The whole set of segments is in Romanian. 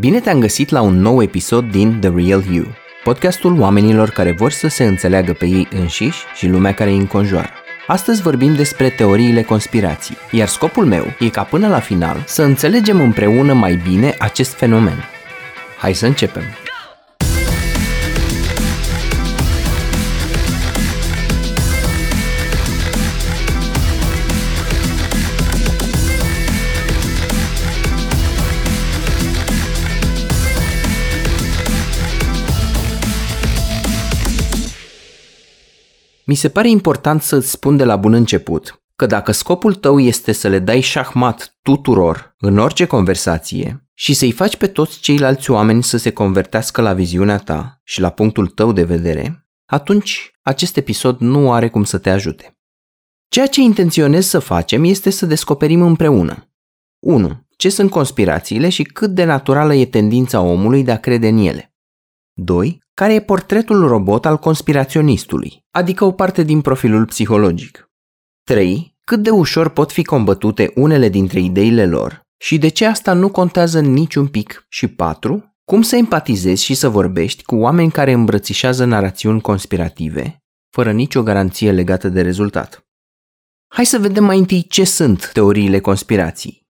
Bine te-am găsit la un nou episod din The Real You, podcastul oamenilor care vor să se înțeleagă pe ei înșiși și lumea care îi înconjoară. Astăzi vorbim despre teoriile conspirației, iar scopul meu e ca până la final să înțelegem împreună mai bine acest fenomen. Hai să începem! Mi se pare important să-ți spun de la bun început că dacă scopul tău este să le dai șahmat tuturor în orice conversație și să-i faci pe toți ceilalți oameni să se convertească la viziunea ta și la punctul tău de vedere, atunci acest episod nu are cum să te ajute. Ceea ce intenționez să facem este să descoperim împreună 1. Ce sunt conspirațiile și cât de naturală e tendința omului de a crede în ele. 2 care e portretul robot al conspiraționistului, adică o parte din profilul psihologic. 3. Cât de ușor pot fi combătute unele dintre ideile lor și de ce asta nu contează niciun pic. Și 4. Cum să empatizezi și să vorbești cu oameni care îmbrățișează narațiuni conspirative, fără nicio garanție legată de rezultat. Hai să vedem mai întâi ce sunt teoriile conspirației.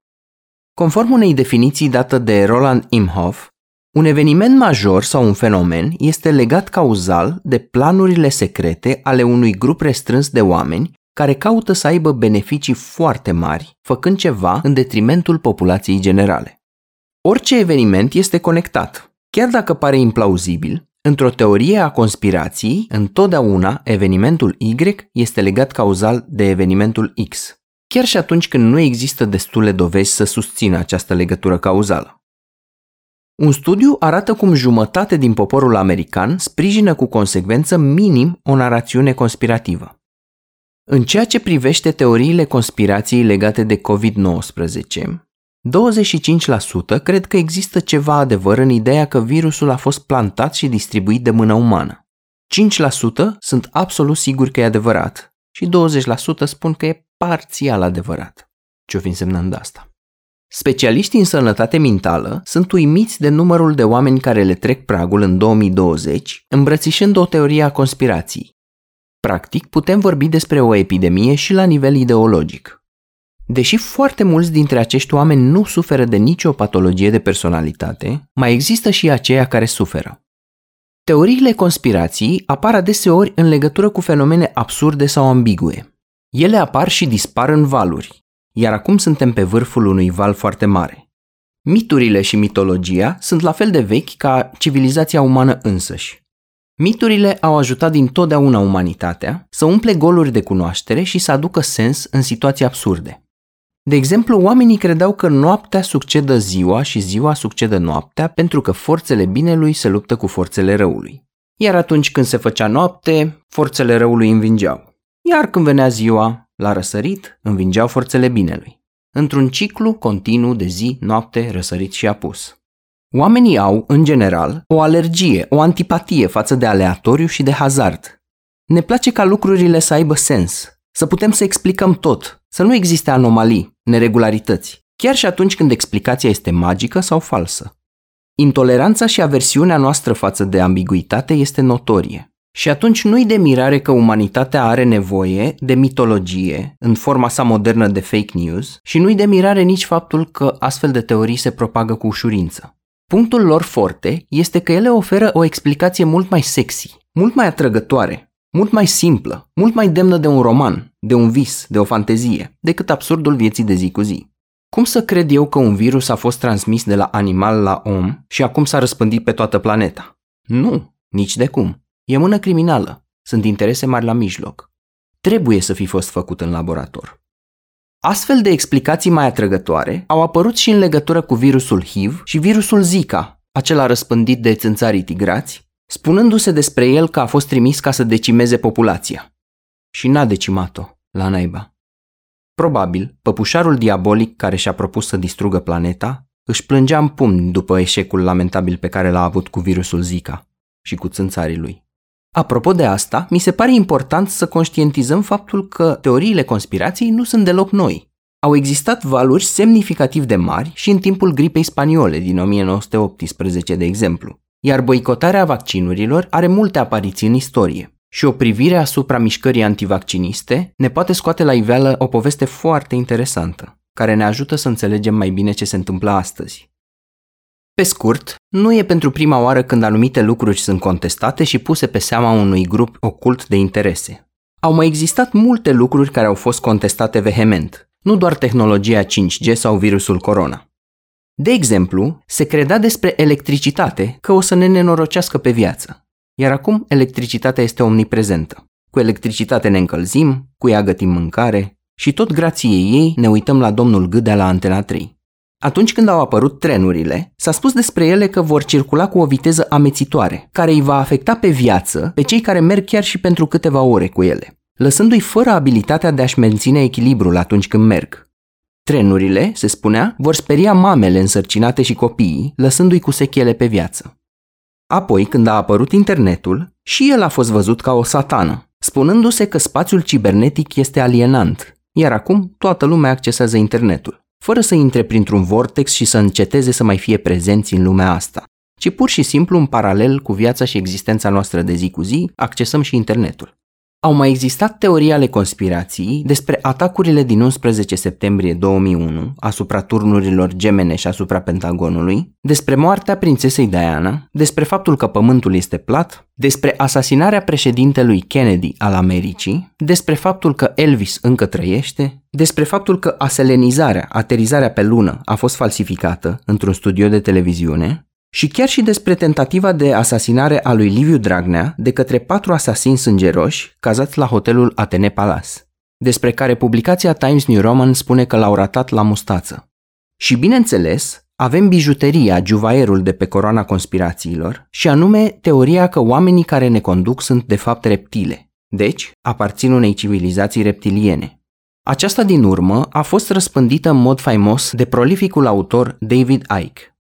Conform unei definiții dată de Roland Imhoff, un eveniment major sau un fenomen este legat cauzal de planurile secrete ale unui grup restrâns de oameni care caută să aibă beneficii foarte mari, făcând ceva în detrimentul populației generale. Orice eveniment este conectat. Chiar dacă pare implauzibil, într-o teorie a conspirației, întotdeauna evenimentul Y este legat cauzal de evenimentul X, chiar și atunci când nu există destule dovezi să susțină această legătură cauzală. Un studiu arată cum jumătate din poporul american sprijină cu consecvență minim o narațiune conspirativă. În ceea ce privește teoriile conspirației legate de COVID-19, 25% cred că există ceva adevăr în ideea că virusul a fost plantat și distribuit de mână umană. 5% sunt absolut siguri că e adevărat și 20% spun că e parțial adevărat. Ce-o fi însemnând asta? Specialiștii în sănătate mentală sunt uimiți de numărul de oameni care le trec pragul în 2020, îmbrățișând o teorie a conspirației. Practic, putem vorbi despre o epidemie și la nivel ideologic. Deși foarte mulți dintre acești oameni nu suferă de nicio patologie de personalitate, mai există și aceia care suferă. Teoriile conspirației apar adeseori în legătură cu fenomene absurde sau ambigue. Ele apar și dispar în valuri, iar acum suntem pe vârful unui val foarte mare. Miturile și mitologia sunt la fel de vechi ca civilizația umană însăși. Miturile au ajutat din totdeauna umanitatea să umple goluri de cunoaștere și să aducă sens în situații absurde. De exemplu, oamenii credeau că noaptea succedă ziua și ziua succedă noaptea pentru că forțele binelui se luptă cu forțele răului. Iar atunci când se făcea noapte, forțele răului învingeau. Iar când venea ziua, la răsărit, învingeau forțele binelui. Într-un ciclu continuu de zi, noapte, răsărit și apus. Oamenii au, în general, o alergie, o antipatie față de aleatoriu și de hazard. Ne place ca lucrurile să aibă sens, să putem să explicăm tot, să nu existe anomalii, neregularități, chiar și atunci când explicația este magică sau falsă. Intoleranța și aversiunea noastră față de ambiguitate este notorie. Și atunci nu-i de mirare că umanitatea are nevoie de mitologie în forma sa modernă de fake news și nu-i de mirare nici faptul că astfel de teorii se propagă cu ușurință. Punctul lor forte este că ele oferă o explicație mult mai sexy, mult mai atrăgătoare, mult mai simplă, mult mai demnă de un roman, de un vis, de o fantezie, decât absurdul vieții de zi cu zi. Cum să cred eu că un virus a fost transmis de la animal la om și acum s-a răspândit pe toată planeta? Nu, nici de cum. E mână criminală. Sunt interese mari la mijloc. Trebuie să fi fost făcut în laborator. Astfel de explicații mai atrăgătoare au apărut și în legătură cu virusul HIV și virusul Zika, acela răspândit de țânțarii tigrați, spunându-se despre el că a fost trimis ca să decimeze populația. Și n-a decimat-o, la naiba. Probabil, păpușarul diabolic care și-a propus să distrugă planeta își plângea în pumni după eșecul lamentabil pe care l-a avut cu virusul Zika și cu țânțarii lui. Apropo de asta, mi se pare important să conștientizăm faptul că teoriile conspirației nu sunt deloc noi. Au existat valuri semnificativ de mari și în timpul gripei spaniole din 1918, de exemplu, iar boicotarea vaccinurilor are multe apariții în istorie. Și o privire asupra mișcării antivacciniste ne poate scoate la iveală o poveste foarte interesantă, care ne ajută să înțelegem mai bine ce se întâmplă astăzi. Pe scurt, nu e pentru prima oară când anumite lucruri sunt contestate și puse pe seama unui grup ocult de interese. Au mai existat multe lucruri care au fost contestate vehement, nu doar tehnologia 5G sau virusul corona. De exemplu, se credea despre electricitate că o să ne nenorocească pe viață. Iar acum electricitatea este omniprezentă. Cu electricitate ne încălzim, cu ea gătim mâncare și tot grație ei ne uităm la domnul Gâdea la Antena 3. Atunci când au apărut trenurile, s-a spus despre ele că vor circula cu o viteză amețitoare, care îi va afecta pe viață pe cei care merg chiar și pentru câteva ore cu ele, lăsându-i fără abilitatea de a-și menține echilibrul atunci când merg. Trenurile, se spunea, vor speria mamele însărcinate și copiii, lăsându-i cu sechele pe viață. Apoi, când a apărut internetul, și el a fost văzut ca o satană, spunându-se că spațiul cibernetic este alienant, iar acum toată lumea accesează internetul, fără să intre printr-un vortex și să înceteze să mai fie prezenți în lumea asta, ci pur și simplu în paralel cu viața și existența noastră de zi cu zi, accesăm și internetul. Au mai existat teorii ale conspirației despre atacurile din 11 septembrie 2001 asupra turnurilor gemene și asupra Pentagonului, despre moartea prințesei Diana, despre faptul că pământul este plat, despre asasinarea președintelui Kennedy al Americii, despre faptul că Elvis încă trăiește, despre faptul că aselenizarea, aterizarea pe lună a fost falsificată într-un studio de televiziune, și chiar și despre tentativa de asasinare a lui Liviu Dragnea de către patru asasini sângeroși cazați la hotelul Atene Palace, despre care publicația Times New Roman spune că l-au ratat la mustață. Și bineînțeles, avem bijuteria, juvaierul de pe coroana conspirațiilor, și anume teoria că oamenii care ne conduc sunt de fapt reptile, deci aparțin unei civilizații reptiliene. Aceasta din urmă a fost răspândită în mod faimos de prolificul autor David Icke,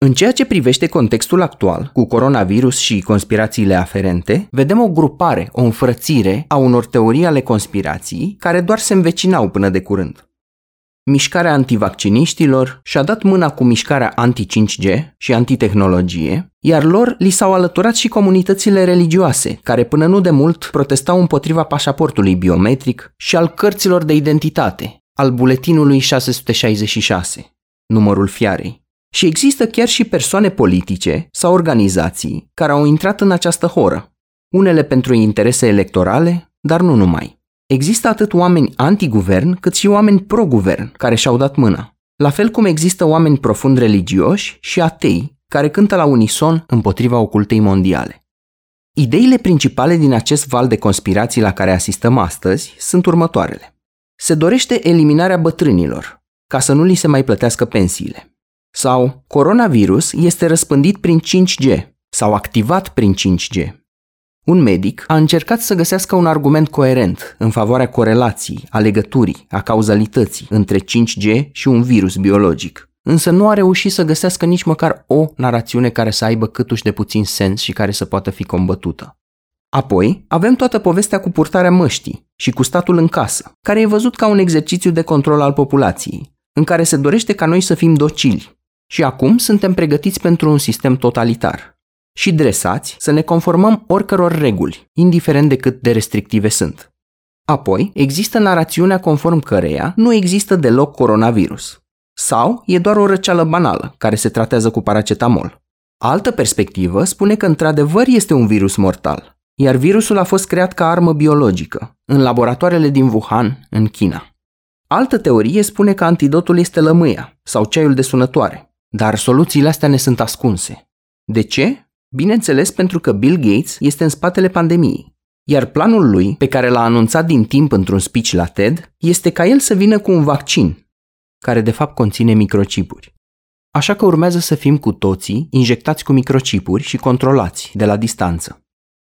în ceea ce privește contextul actual, cu coronavirus și conspirațiile aferente, vedem o grupare, o înfrățire a unor teorii ale conspirației care doar se învecinau până de curând. Mișcarea antivacciniștilor și-a dat mâna cu mișcarea anti-5G și antitehnologie, iar lor li s-au alăturat și comunitățile religioase, care până nu de mult protestau împotriva pașaportului biometric și al cărților de identitate, al buletinului 666, numărul fiarei, și există chiar și persoane politice sau organizații care au intrat în această horă, unele pentru interese electorale, dar nu numai. Există atât oameni antiguvern cât și oameni pro-guvern care și-au dat mâna. La fel cum există oameni profund religioși și atei care cântă la unison împotriva ocultei mondiale. Ideile principale din acest val de conspirații la care asistăm astăzi sunt următoarele. Se dorește eliminarea bătrânilor, ca să nu li se mai plătească pensiile. Sau coronavirus este răspândit prin 5G sau activat prin 5G. Un medic a încercat să găsească un argument coerent în favoarea corelației, a legăturii, a cauzalității între 5G și un virus biologic, însă nu a reușit să găsească nici măcar o narațiune care să aibă câtuși de puțin sens și care să poată fi combătută. Apoi, avem toată povestea cu purtarea măștii și cu statul în casă, care e văzut ca un exercițiu de control al populației, în care se dorește ca noi să fim docili, și acum suntem pregătiți pentru un sistem totalitar și dresați să ne conformăm oricăror reguli, indiferent de cât de restrictive sunt. Apoi, există narațiunea conform căreia nu există deloc coronavirus. Sau e doar o răceală banală, care se tratează cu paracetamol. Altă perspectivă spune că într-adevăr este un virus mortal, iar virusul a fost creat ca armă biologică, în laboratoarele din Wuhan, în China. Altă teorie spune că antidotul este lămâia sau ceaiul de sunătoare, dar soluțiile astea ne sunt ascunse. De ce? Bineînțeles pentru că Bill Gates este în spatele pandemiei. Iar planul lui, pe care l-a anunțat din timp într-un speech la TED, este ca el să vină cu un vaccin, care de fapt conține microcipuri. Așa că urmează să fim cu toții injectați cu microcipuri și controlați de la distanță.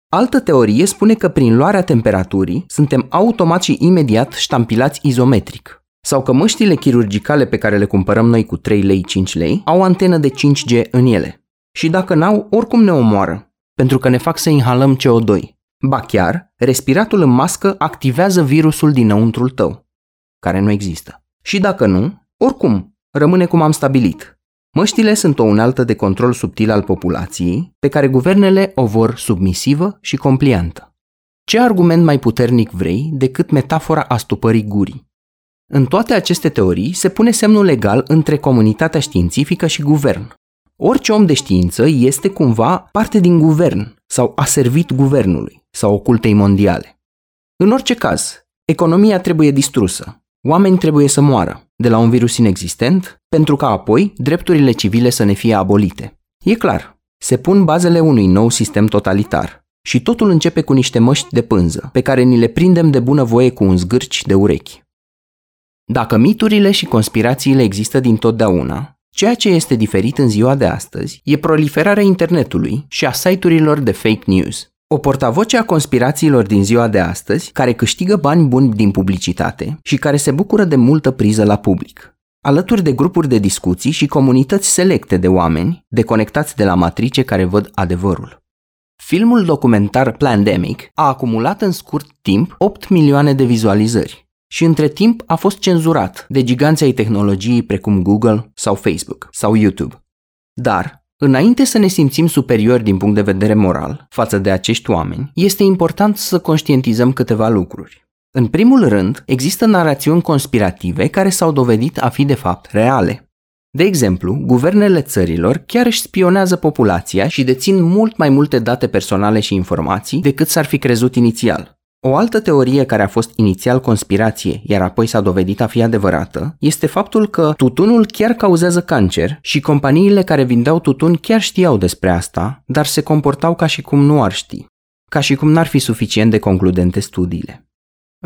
Altă teorie spune că prin luarea temperaturii suntem automat și imediat ștampilați izometric, sau că măștile chirurgicale pe care le cumpărăm noi cu 3 lei, 5 lei, au antenă de 5G în ele. Și dacă n-au, oricum ne omoară, pentru că ne fac să inhalăm CO2. Ba chiar, respiratul în mască activează virusul dinăuntrul tău, care nu există. Și dacă nu, oricum, rămâne cum am stabilit. Măștile sunt o unealtă de control subtil al populației, pe care guvernele o vor submisivă și compliantă. Ce argument mai puternic vrei decât metafora astupării gurii? În toate aceste teorii se pune semnul legal între comunitatea științifică și guvern. Orice om de știință este cumva parte din guvern sau a servit guvernului sau ocultei mondiale. În orice caz, economia trebuie distrusă, oameni trebuie să moară de la un virus inexistent, pentru ca apoi drepturile civile să ne fie abolite. E clar, se pun bazele unui nou sistem totalitar și totul începe cu niște măști de pânză, pe care ni le prindem de bunăvoie cu un zgârci de urechi. Dacă miturile și conspirațiile există din totdeauna, ceea ce este diferit în ziua de astăzi e proliferarea internetului și a site-urilor de fake news. O portavoce a conspirațiilor din ziua de astăzi, care câștigă bani buni din publicitate și care se bucură de multă priză la public. Alături de grupuri de discuții și comunități selecte de oameni, deconectați de la matrice care văd adevărul. Filmul documentar Plandemic a acumulat în scurt timp 8 milioane de vizualizări, și între timp a fost cenzurat de giganții ai tehnologiei precum Google sau Facebook sau YouTube. Dar, înainte să ne simțim superiori din punct de vedere moral față de acești oameni, este important să conștientizăm câteva lucruri. În primul rând, există narațiuni conspirative care s-au dovedit a fi de fapt reale. De exemplu, guvernele țărilor chiar își spionează populația și dețin mult mai multe date personale și informații decât s-ar fi crezut inițial. O altă teorie care a fost inițial conspirație, iar apoi s-a dovedit a fi adevărată, este faptul că tutunul chiar cauzează cancer și companiile care vindeau tutun chiar știau despre asta, dar se comportau ca și cum nu ar ști, ca și cum n-ar fi suficient de concludente studiile.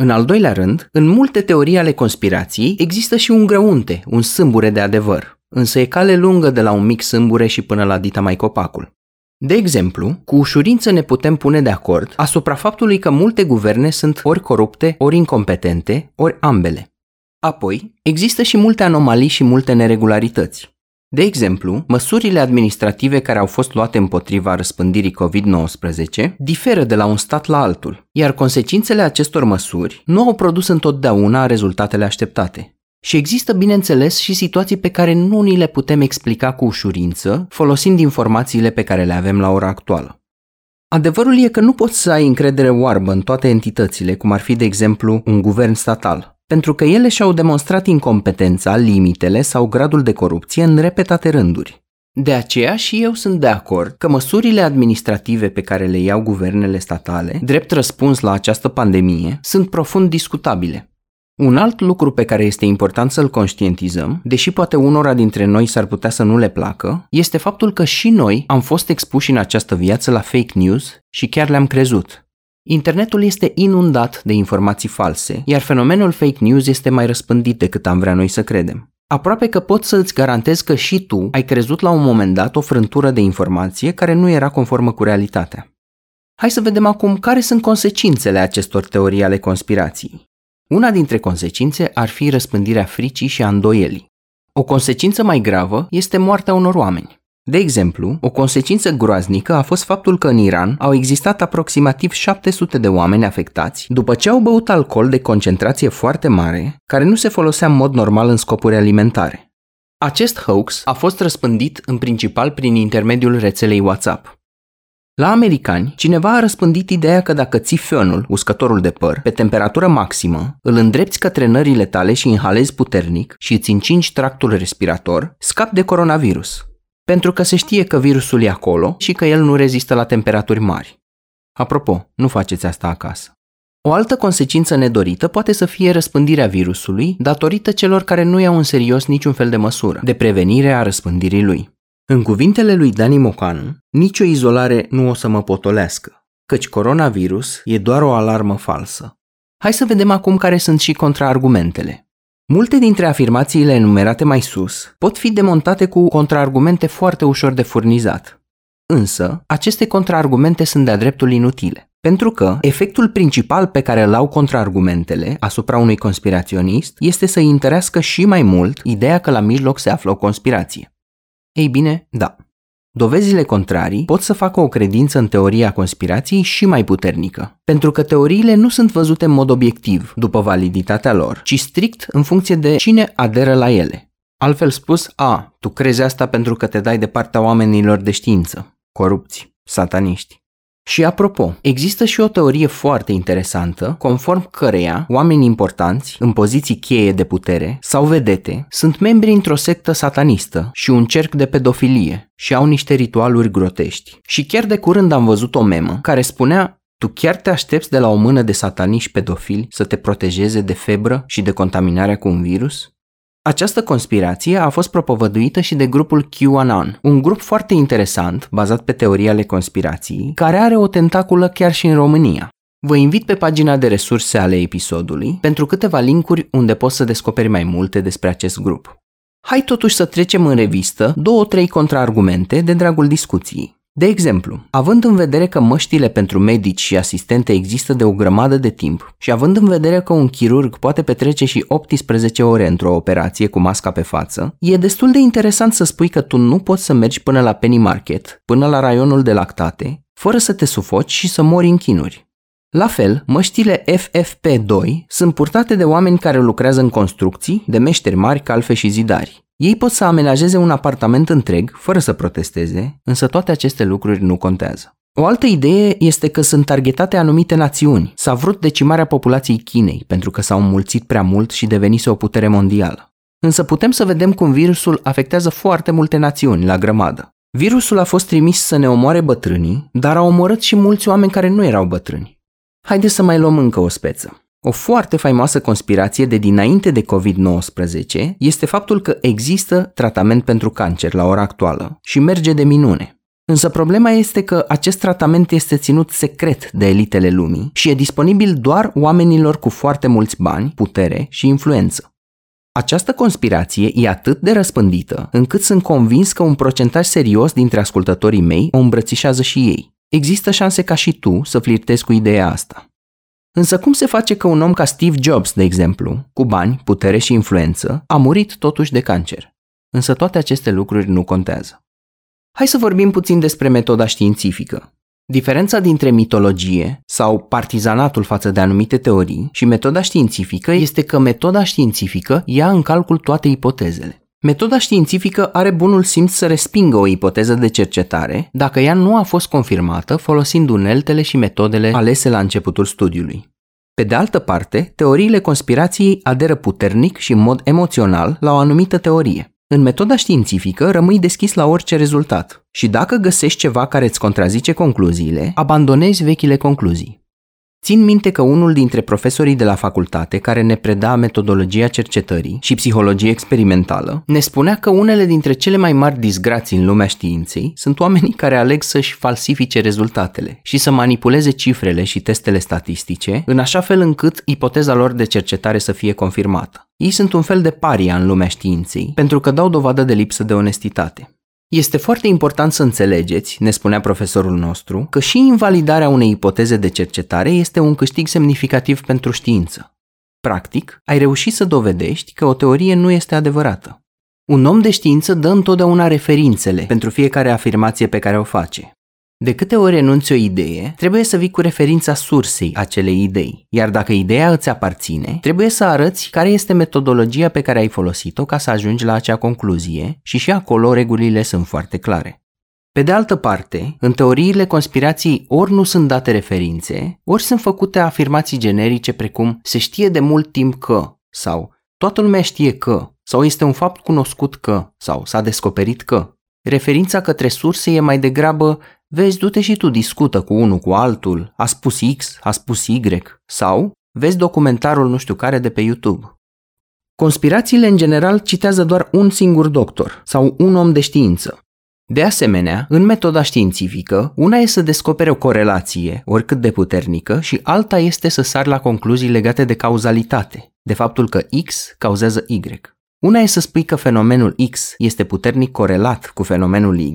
În al doilea rând, în multe teorii ale conspirației există și un grăunte, un sâmbure de adevăr, însă e cale lungă de la un mic sâmbure și până la dita mai copacul. De exemplu, cu ușurință ne putem pune de acord asupra faptului că multe guverne sunt ori corupte, ori incompetente, ori ambele. Apoi, există și multe anomalii și multe neregularități. De exemplu, măsurile administrative care au fost luate împotriva răspândirii COVID-19 diferă de la un stat la altul, iar consecințele acestor măsuri nu au produs întotdeauna rezultatele așteptate. Și există, bineînțeles, și situații pe care nu ni le putem explica cu ușurință, folosind informațiile pe care le avem la ora actuală. Adevărul e că nu poți să ai încredere oarbă în toate entitățile, cum ar fi, de exemplu, un guvern statal, pentru că ele și-au demonstrat incompetența, limitele sau gradul de corupție în repetate rânduri. De aceea și eu sunt de acord că măsurile administrative pe care le iau guvernele statale, drept răspuns la această pandemie, sunt profund discutabile. Un alt lucru pe care este important să-l conștientizăm, deși poate unora dintre noi s-ar putea să nu le placă, este faptul că și noi am fost expuși în această viață la fake news și chiar le-am crezut. Internetul este inundat de informații false, iar fenomenul fake news este mai răspândit decât am vrea noi să credem. Aproape că pot să îți garantez că și tu ai crezut la un moment dat o frântură de informație care nu era conformă cu realitatea. Hai să vedem acum care sunt consecințele acestor teorii ale conspirației. Una dintre consecințe ar fi răspândirea fricii și a îndoielii. O consecință mai gravă este moartea unor oameni. De exemplu, o consecință groaznică a fost faptul că în Iran au existat aproximativ 700 de oameni afectați după ce au băut alcool de concentrație foarte mare, care nu se folosea în mod normal în scopuri alimentare. Acest hoax a fost răspândit în principal prin intermediul rețelei WhatsApp. La americani, cineva a răspândit ideea că dacă ții fionul, uscătorul de păr, pe temperatură maximă, îl îndrepți către nările tale și inhalezi puternic și îți încingi tractul respirator, scapi de coronavirus. Pentru că se știe că virusul e acolo și că el nu rezistă la temperaturi mari. Apropo, nu faceți asta acasă. O altă consecință nedorită poate să fie răspândirea virusului datorită celor care nu iau în serios niciun fel de măsură de prevenire a răspândirii lui. În cuvintele lui Dani Mocanu, nicio izolare nu o să mă potolească, căci coronavirus e doar o alarmă falsă. Hai să vedem acum care sunt și contraargumentele. Multe dintre afirmațiile enumerate mai sus pot fi demontate cu contraargumente foarte ușor de furnizat. Însă, aceste contraargumente sunt de-a dreptul inutile, pentru că efectul principal pe care îl au contraargumentele asupra unui conspiraționist este să-i întărească și mai mult ideea că la mijloc se află o conspirație. Ei bine, da. Dovezile contrarii pot să facă o credință în teoria conspirației și mai puternică, pentru că teoriile nu sunt văzute în mod obiectiv, după validitatea lor, ci strict în funcție de cine aderă la ele. Altfel spus, a, tu crezi asta pentru că te dai de partea oamenilor de știință, corupți, sataniști. Și apropo, există și o teorie foarte interesantă, conform căreia oameni importanți, în poziții cheie de putere sau vedete, sunt membri într-o sectă satanistă și un cerc de pedofilie și au niște ritualuri grotești. Și chiar de curând am văzut o memă care spunea tu chiar te aștepți de la o mână de sataniști pedofili să te protejeze de febră și de contaminarea cu un virus? Această conspirație a fost propovăduită și de grupul QAnon, un grup foarte interesant, bazat pe teoria ale conspirației, care are o tentaculă chiar și în România. Vă invit pe pagina de resurse ale episodului pentru câteva linkuri unde poți să descoperi mai multe despre acest grup. Hai totuși să trecem în revistă două-trei contraargumente de dragul discuției. De exemplu, având în vedere că măștile pentru medici și asistente există de o grămadă de timp și având în vedere că un chirurg poate petrece și 18 ore într-o operație cu masca pe față, e destul de interesant să spui că tu nu poți să mergi până la penny market, până la raionul de lactate, fără să te sufoci și să mori în chinuri. La fel, măștile FFP2 sunt purtate de oameni care lucrează în construcții, de meșteri mari, calfe și zidari. Ei pot să amenajeze un apartament întreg, fără să protesteze, însă toate aceste lucruri nu contează. O altă idee este că sunt targetate anumite națiuni. S-a vrut decimarea populației Chinei, pentru că s-au înmulțit prea mult și devenise o putere mondială. Însă putem să vedem cum virusul afectează foarte multe națiuni la grămadă. Virusul a fost trimis să ne omoare bătrânii, dar a omorât și mulți oameni care nu erau bătrâni. Haideți să mai luăm încă o speță. O foarte faimoasă conspirație de dinainte de COVID-19 este faptul că există tratament pentru cancer la ora actuală și merge de minune. Însă problema este că acest tratament este ținut secret de elitele lumii și e disponibil doar oamenilor cu foarte mulți bani, putere și influență. Această conspirație e atât de răspândită încât sunt convins că un procentaj serios dintre ascultătorii mei o îmbrățișează și ei. Există șanse ca și tu să flirtezi cu ideea asta. Însă cum se face că un om ca Steve Jobs, de exemplu, cu bani, putere și influență, a murit totuși de cancer? Însă toate aceste lucruri nu contează. Hai să vorbim puțin despre metoda științifică. Diferența dintre mitologie sau partizanatul față de anumite teorii și metoda științifică este că metoda științifică ia în calcul toate ipotezele. Metoda științifică are bunul simț să respingă o ipoteză de cercetare dacă ea nu a fost confirmată folosind uneltele și metodele alese la începutul studiului. Pe de altă parte, teoriile conspirației aderă puternic și în mod emoțional la o anumită teorie. În metoda științifică rămâi deschis la orice rezultat și dacă găsești ceva care îți contrazice concluziile, abandonezi vechile concluzii. Țin minte că unul dintre profesorii de la facultate care ne preda metodologia cercetării și psihologie experimentală ne spunea că unele dintre cele mai mari disgrații în lumea științei sunt oamenii care aleg să-și falsifice rezultatele și să manipuleze cifrele și testele statistice în așa fel încât ipoteza lor de cercetare să fie confirmată. Ei sunt un fel de paria în lumea științei pentru că dau dovadă de lipsă de onestitate. Este foarte important să înțelegeți, ne spunea profesorul nostru, că și invalidarea unei ipoteze de cercetare este un câștig semnificativ pentru știință. Practic, ai reușit să dovedești că o teorie nu este adevărată. Un om de știință dă întotdeauna referințele pentru fiecare afirmație pe care o face. De câte ori renunți o idee, trebuie să vii cu referința sursei acelei idei, iar dacă ideea îți aparține, trebuie să arăți care este metodologia pe care ai folosit-o ca să ajungi la acea concluzie și și acolo regulile sunt foarte clare. Pe de altă parte, în teoriile conspirației ori nu sunt date referințe, ori sunt făcute afirmații generice precum se știe de mult timp că sau toată lumea știe că sau este un fapt cunoscut că sau s-a descoperit că. Referința către surse e mai degrabă Vezi, du-te și tu, discută cu unul cu altul, a spus X, a spus Y, sau vezi documentarul nu știu care de pe YouTube. Conspirațiile în general citează doar un singur doctor sau un om de știință. De asemenea, în metoda științifică, una e să descopere o corelație, oricât de puternică, și alta este să sar la concluzii legate de cauzalitate, de faptul că X cauzează Y. Una e să spui că fenomenul X este puternic corelat cu fenomenul Y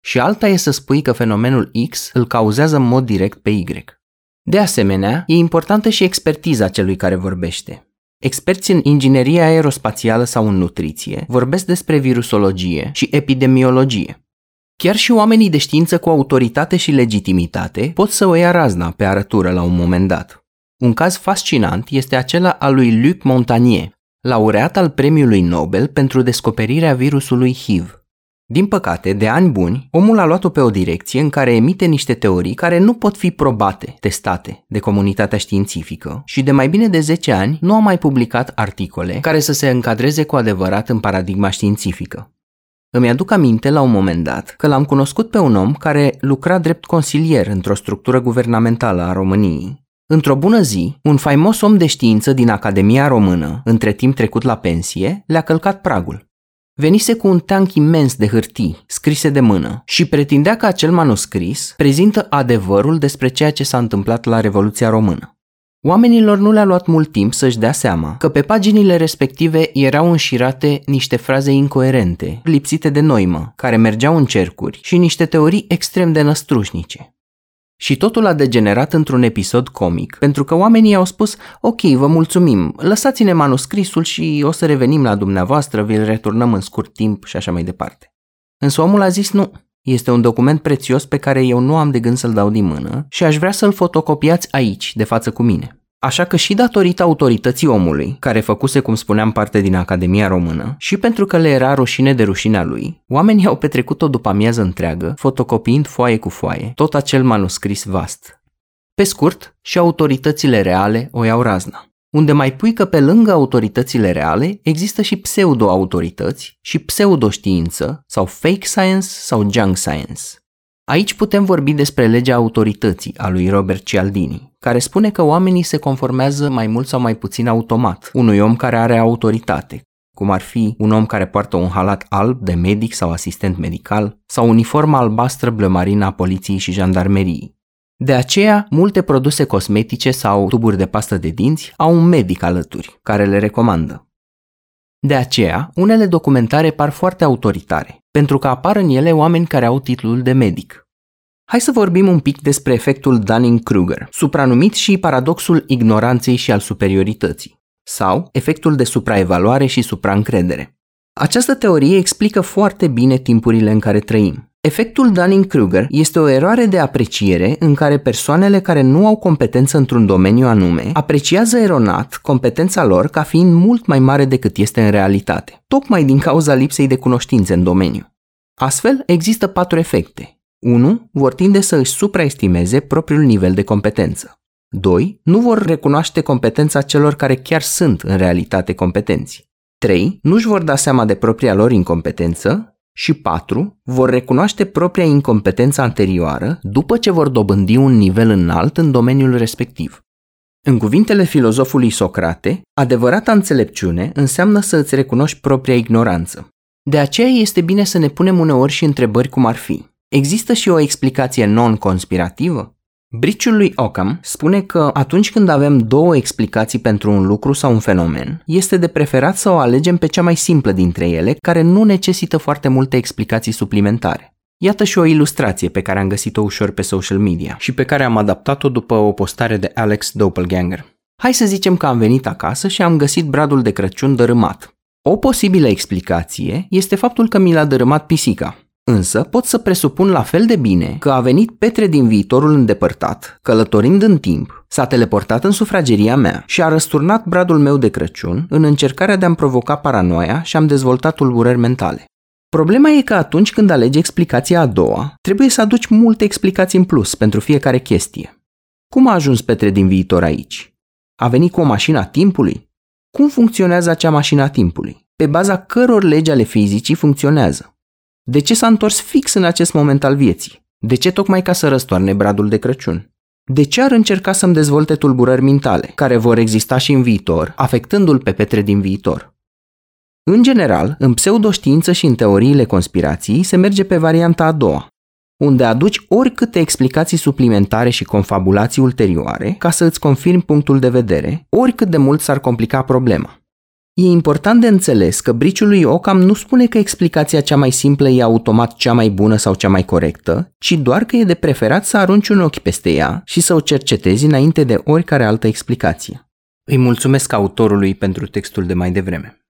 și alta e să spui că fenomenul X îl cauzează în mod direct pe Y. De asemenea, e importantă și expertiza celui care vorbește. Experți în inginerie aerospațială sau în nutriție vorbesc despre virusologie și epidemiologie. Chiar și oamenii de știință cu autoritate și legitimitate pot să o ia razna pe arătură la un moment dat. Un caz fascinant este acela al lui Luc Montagnier, laureat al premiului Nobel pentru descoperirea virusului HIV. Din păcate, de ani buni, omul a luat-o pe o direcție în care emite niște teorii care nu pot fi probate, testate de comunitatea științifică și de mai bine de 10 ani nu a mai publicat articole care să se încadreze cu adevărat în paradigma științifică. Îmi aduc aminte la un moment dat că l-am cunoscut pe un om care lucra drept consilier într-o structură guvernamentală a României. Într-o bună zi, un faimos om de știință din Academia Română, între timp trecut la pensie, le-a călcat pragul. Venise cu un tank imens de hârtii, scrise de mână, și pretindea că acel manuscris prezintă adevărul despre ceea ce s-a întâmplat la Revoluția Română. Oamenilor nu le-a luat mult timp să-și dea seama că pe paginile respective erau înșirate niște fraze incoerente, lipsite de noimă, care mergeau în cercuri și niște teorii extrem de năstrușnice. Și totul a degenerat într-un episod comic, pentru că oamenii au spus, ok, vă mulțumim, lăsați-ne manuscrisul și o să revenim la dumneavoastră, vi-l returnăm în scurt timp și așa mai departe. Însă omul a zis nu, este un document prețios pe care eu nu am de gând să-l dau din mână și aș vrea să-l fotocopiați aici, de față cu mine. Așa că și datorită autorității omului, care făcuse, cum spuneam, parte din Academia Română, și pentru că le era rușine de rușinea lui, oamenii au petrecut o după amiază întreagă, fotocopiind foaie cu foaie, tot acel manuscris vast. Pe scurt, și autoritățile reale o iau razna. Unde mai pui că pe lângă autoritățile reale există și pseudo-autorități și pseudo-știință sau fake science sau junk science. Aici putem vorbi despre legea autorității a lui Robert Cialdini, care spune că oamenii se conformează mai mult sau mai puțin automat unui om care are autoritate, cum ar fi un om care poartă un halat alb de medic sau asistent medical sau uniforma albastră blămarină a poliției și jandarmeriei. De aceea, multe produse cosmetice sau tuburi de pastă de dinți au un medic alături, care le recomandă. De aceea, unele documentare par foarte autoritare, pentru că apar în ele oameni care au titlul de medic. Hai să vorbim un pic despre efectul Dunning-Kruger, supranumit și paradoxul ignoranței și al superiorității, sau efectul de supraevaluare și supraîncredere. Această teorie explică foarte bine timpurile în care trăim. Efectul Dunning-Kruger este o eroare de apreciere în care persoanele care nu au competență într-un domeniu anume apreciază eronat competența lor ca fiind mult mai mare decât este în realitate, tocmai din cauza lipsei de cunoștințe în domeniu. Astfel, există patru efecte. 1. Vor tinde să își supraestimeze propriul nivel de competență. 2. Nu vor recunoaște competența celor care chiar sunt în realitate competenți. 3. Nu își vor da seama de propria lor incompetență și 4. Vor recunoaște propria incompetență anterioară după ce vor dobândi un nivel înalt în domeniul respectiv. În cuvintele filozofului Socrate, adevărata înțelepciune înseamnă să îți recunoști propria ignoranță. De aceea este bine să ne punem uneori și întrebări cum ar fi. Există și o explicație non-conspirativă? Briciul lui Occam spune că atunci când avem două explicații pentru un lucru sau un fenomen, este de preferat să o alegem pe cea mai simplă dintre ele, care nu necesită foarte multe explicații suplimentare. Iată și o ilustrație pe care am găsit-o ușor pe social media și pe care am adaptat-o după o postare de Alex Doppelganger. Hai să zicem că am venit acasă și am găsit bradul de Crăciun dărâmat. O posibilă explicație este faptul că mi l-a dărâmat pisica. Însă pot să presupun la fel de bine că a venit Petre din viitorul îndepărtat, călătorind în timp, s-a teleportat în sufrageria mea și a răsturnat bradul meu de Crăciun în încercarea de a-mi provoca paranoia și am dezvoltat tulburări mentale. Problema e că atunci când alegi explicația a doua, trebuie să aduci multe explicații în plus pentru fiecare chestie. Cum a ajuns Petre din viitor aici? A venit cu o mașină a timpului? Cum funcționează acea mașină a timpului? Pe baza căror legi ale fizicii funcționează? De ce s-a întors fix în acest moment al vieții? De ce tocmai ca să răstoarne bradul de Crăciun? De ce ar încerca să-mi dezvolte tulburări mentale, care vor exista și în viitor, afectându-l pe Petre din viitor? În general, în pseudoștiință și în teoriile conspirației se merge pe varianta a doua, unde aduci oricâte explicații suplimentare și confabulații ulterioare ca să îți confirmi punctul de vedere, oricât de mult s-ar complica problema. E important de înțeles că briciul lui Ocam nu spune că explicația cea mai simplă e automat cea mai bună sau cea mai corectă, ci doar că e de preferat să arunci un ochi peste ea și să o cercetezi înainte de oricare altă explicație. Îi mulțumesc autorului pentru textul de mai devreme.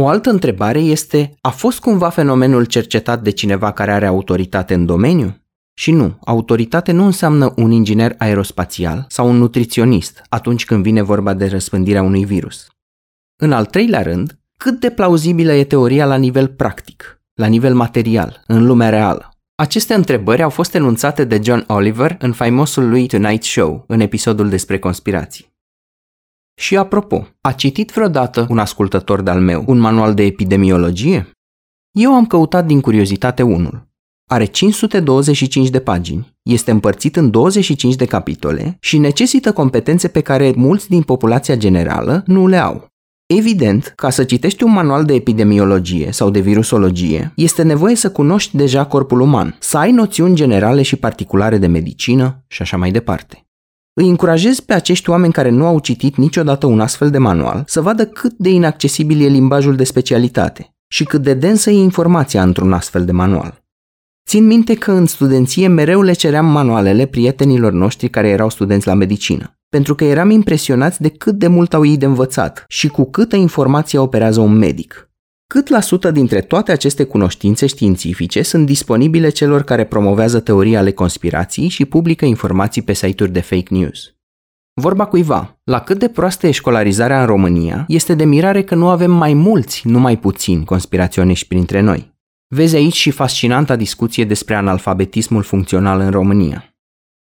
O altă întrebare este, a fost cumva fenomenul cercetat de cineva care are autoritate în domeniu? Și nu, autoritate nu înseamnă un inginer aerospațial sau un nutriționist atunci când vine vorba de răspândirea unui virus. În al treilea rând, cât de plauzibilă e teoria la nivel practic, la nivel material, în lumea reală? Aceste întrebări au fost enunțate de John Oliver în faimosul lui Tonight Show, în episodul despre conspirații. Și apropo, a citit vreodată un ascultător de-al meu un manual de epidemiologie? Eu am căutat din curiozitate unul. Are 525 de pagini, este împărțit în 25 de capitole și necesită competențe pe care mulți din populația generală nu le au. Evident, ca să citești un manual de epidemiologie sau de virusologie, este nevoie să cunoști deja corpul uman, să ai noțiuni generale și particulare de medicină și așa mai departe. Îi încurajez pe acești oameni care nu au citit niciodată un astfel de manual să vadă cât de inaccesibil e limbajul de specialitate și cât de densă e informația într-un astfel de manual. Țin minte că în studenție mereu le ceream manualele prietenilor noștri care erau studenți la medicină, pentru că eram impresionați de cât de mult au ei de învățat și cu câtă informație operează un medic. Cât la sută dintre toate aceste cunoștințe științifice sunt disponibile celor care promovează teorii ale conspirației și publică informații pe site-uri de fake news? Vorba cuiva, la cât de proastă e școlarizarea în România, este de mirare că nu avem mai mulți, nu mai puțini, conspiraționiști printre noi. Vezi aici și fascinanta discuție despre analfabetismul funcțional în România.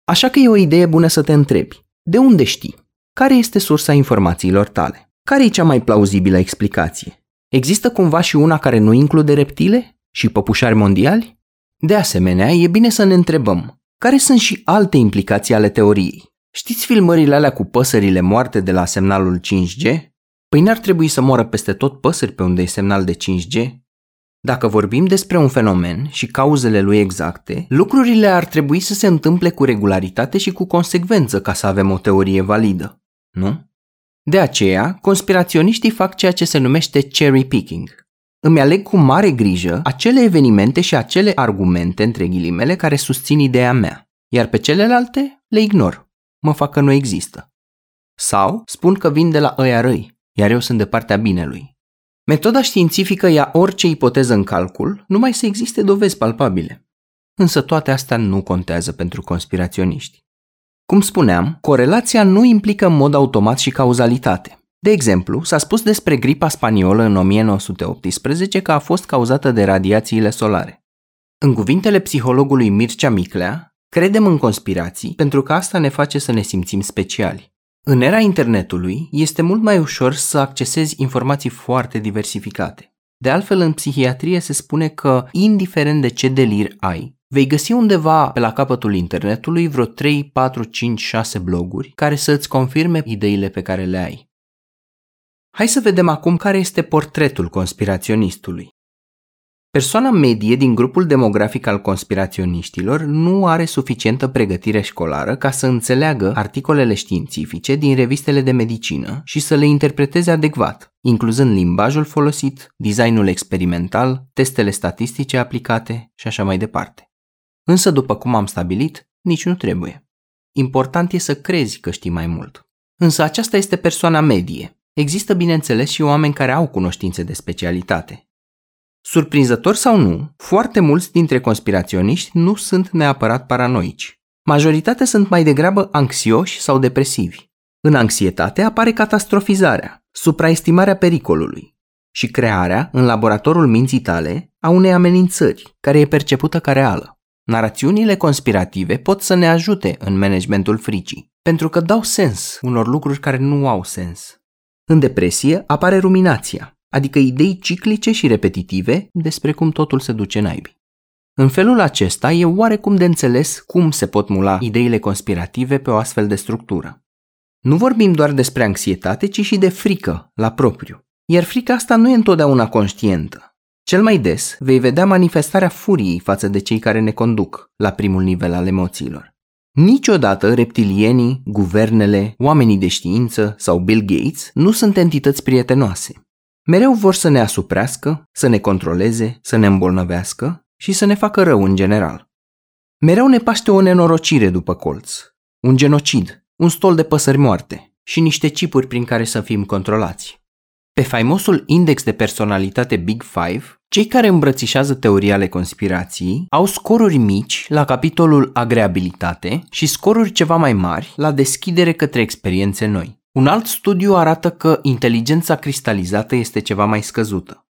Așa că e o idee bună să te întrebi. De unde știi? Care este sursa informațiilor tale? Care e cea mai plauzibilă explicație? Există cumva și una care nu include reptile și păpușari mondiali? De asemenea, e bine să ne întrebăm, care sunt și alte implicații ale teoriei? Știți filmările alea cu păsările moarte de la semnalul 5G? Păi n-ar trebui să moară peste tot păsări pe unde e semnal de 5G? Dacă vorbim despre un fenomen și cauzele lui exacte, lucrurile ar trebui să se întâmple cu regularitate și cu consecvență ca să avem o teorie validă, nu? De aceea, conspiraționiștii fac ceea ce se numește cherry picking. Îmi aleg cu mare grijă acele evenimente și acele argumente, între ghilimele, care susțin ideea mea, iar pe celelalte le ignor. Mă fac că nu există. Sau spun că vin de la ăia răi, iar eu sunt de partea binelui. Metoda științifică ia orice ipoteză în calcul, numai să existe dovezi palpabile. Însă toate astea nu contează pentru conspiraționiști. Cum spuneam, corelația nu implică în mod automat și cauzalitate. De exemplu, s-a spus despre gripa spaniolă în 1918 că a fost cauzată de radiațiile solare. În cuvintele psihologului Mircea Miclea, credem în conspirații pentru că asta ne face să ne simțim speciali. În era internetului, este mult mai ușor să accesezi informații foarte diversificate. De altfel, în psihiatrie se spune că, indiferent de ce delir ai, Vei găsi undeva pe la capătul internetului vreo 3, 4, 5, 6 bloguri care să îți confirme ideile pe care le ai. Hai să vedem acum care este portretul conspiraționistului. Persoana medie din grupul demografic al conspiraționiștilor nu are suficientă pregătire școlară ca să înțeleagă articolele științifice din revistele de medicină și să le interpreteze adecvat, incluzând limbajul folosit, designul experimental, testele statistice aplicate și așa mai departe. Însă, după cum am stabilit, nici nu trebuie. Important e să crezi că știi mai mult. Însă aceasta este persoana medie. Există, bineînțeles, și oameni care au cunoștințe de specialitate. Surprinzător sau nu, foarte mulți dintre conspiraționiști nu sunt neapărat paranoici. Majoritatea sunt mai degrabă anxioși sau depresivi. În anxietate apare catastrofizarea, supraestimarea pericolului și crearea, în laboratorul minții tale, a unei amenințări care e percepută ca reală. Narațiunile conspirative pot să ne ajute în managementul fricii, pentru că dau sens unor lucruri care nu au sens. În depresie apare ruminația, adică idei ciclice și repetitive despre cum totul se duce naibii. În felul acesta e oarecum de înțeles cum se pot mula ideile conspirative pe o astfel de structură. Nu vorbim doar despre anxietate, ci și de frică, la propriu. Iar frica asta nu e întotdeauna conștientă. Cel mai des vei vedea manifestarea furiei față de cei care ne conduc la primul nivel al emoțiilor. Niciodată reptilienii, guvernele, oamenii de știință sau Bill Gates nu sunt entități prietenoase. Mereu vor să ne asuprească, să ne controleze, să ne îmbolnăvească și să ne facă rău în general. Mereu ne paște o nenorocire după colț, un genocid, un stol de păsări moarte și niște cipuri prin care să fim controlați. Pe faimosul index de personalitate Big Five, cei care îmbrățișează teoria ale conspirației au scoruri mici la capitolul agreabilitate și scoruri ceva mai mari la deschidere către experiențe noi. Un alt studiu arată că inteligența cristalizată este ceva mai scăzută.